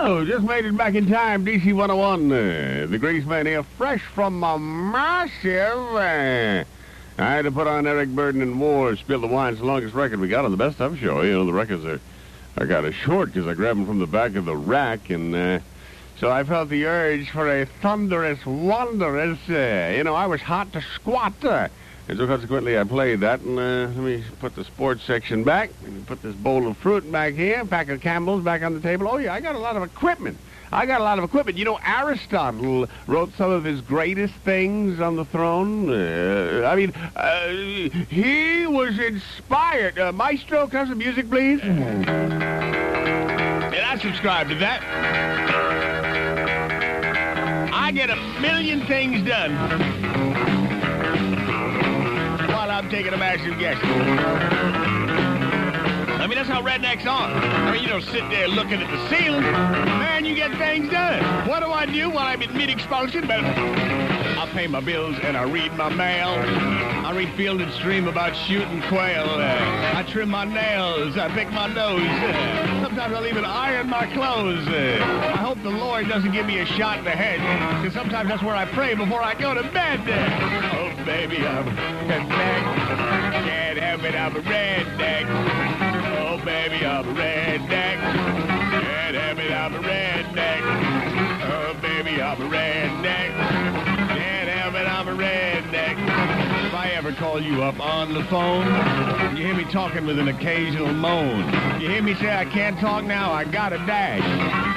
Just made it back in time. DC 101, uh, the Greaseman here, fresh from a massive. Uh, I had to put on Eric Burdon and War, Spill the Wine. It's the longest record we got on the Best Of show. You know, the records are, I got a short because I grabbed them from the back of the rack, and uh, so I felt the urge for a thunderous, wondrous. Uh, you know, I was hot to squat. And so consequently, I played that, and uh, let me put the sports section back, and put this bowl of fruit back here, pack of Campbell's back on the table. Oh, yeah, I got a lot of equipment. I got a lot of equipment. You know, Aristotle wrote some of his greatest things on the throne. Uh, I mean, uh, he was inspired. Uh, Maestro, have some music, please? And I subscribe to that. I get a million things done taking. I mean, that's how rednecks are. I mean, you don't sit there looking at the ceiling. Man, you get things done. What do I do while I'm in mid-expulsion? Well, I pay my bills and I read my mail. I read Field and Stream about shooting quail. I trim my nails. I pick my nose. Sometimes I'll even iron my clothes. I hope the Lord doesn't give me a shot in the head, because sometimes that's where I pray before I go to bed. oh, baby, I'm a redneck. Can't help it, I'm a redneck. Oh, baby, I'm a redneck. Can't help it, I'm a redneck. Oh, baby, I'm a redneck. Ever call you up on the phone, you hear me talking with an occasional moan. You hear me say I can't talk now, I gotta dash.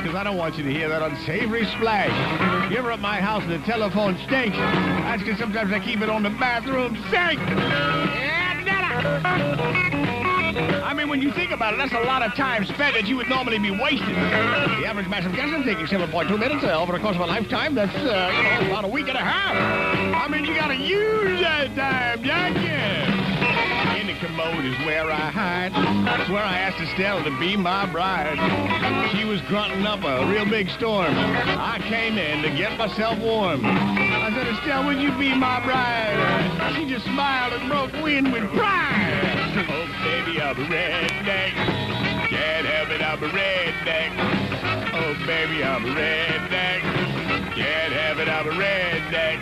Because I don't want you to hear that unsavory splash. You ever at my house and the telephone stinks? That's because sometimes I keep it on the bathroom sink. I mean, when you think about it, that's a lot of time spent that you would normally be wasting. The average massive is taking 7.2 minutes uh, over the course of a lifetime. That's, uh, you know, about a week and a half. I mean, you gotta use that time, don't you? In the commode is where I hide. That's where I asked Estelle to be my bride. She was grunting up a real big storm. I came in to get myself warm. I said, Estelle, would you be my bride? She just smiled and broke wind with pride. I'm a redneck. Can't help it, I'm a redneck. Oh, baby, I'm a redneck. Can't have it, I'm a redneck.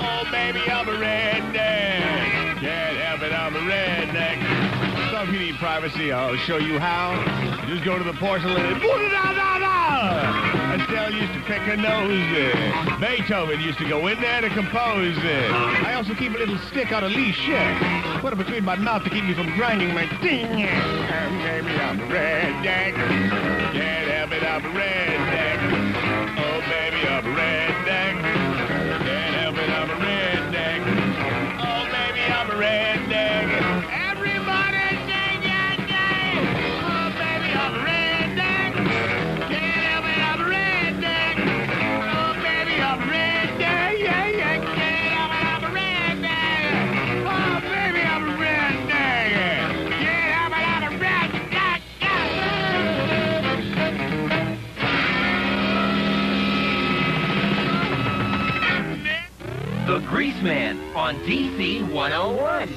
Oh, baby, I'm a redneck. Can't have it, I'm a redneck. So if you need privacy, I'll show you how. Just go to the porcelain and put it out, out, out. Estelle used to pick her nose. Uh, Beethoven used to go in there to compose. Uh, I also keep a little stick on a leash. Uh, put it between my mouth to keep me from grinding my teeth. And maybe I'm a redneck. The Greaseman on DC 101.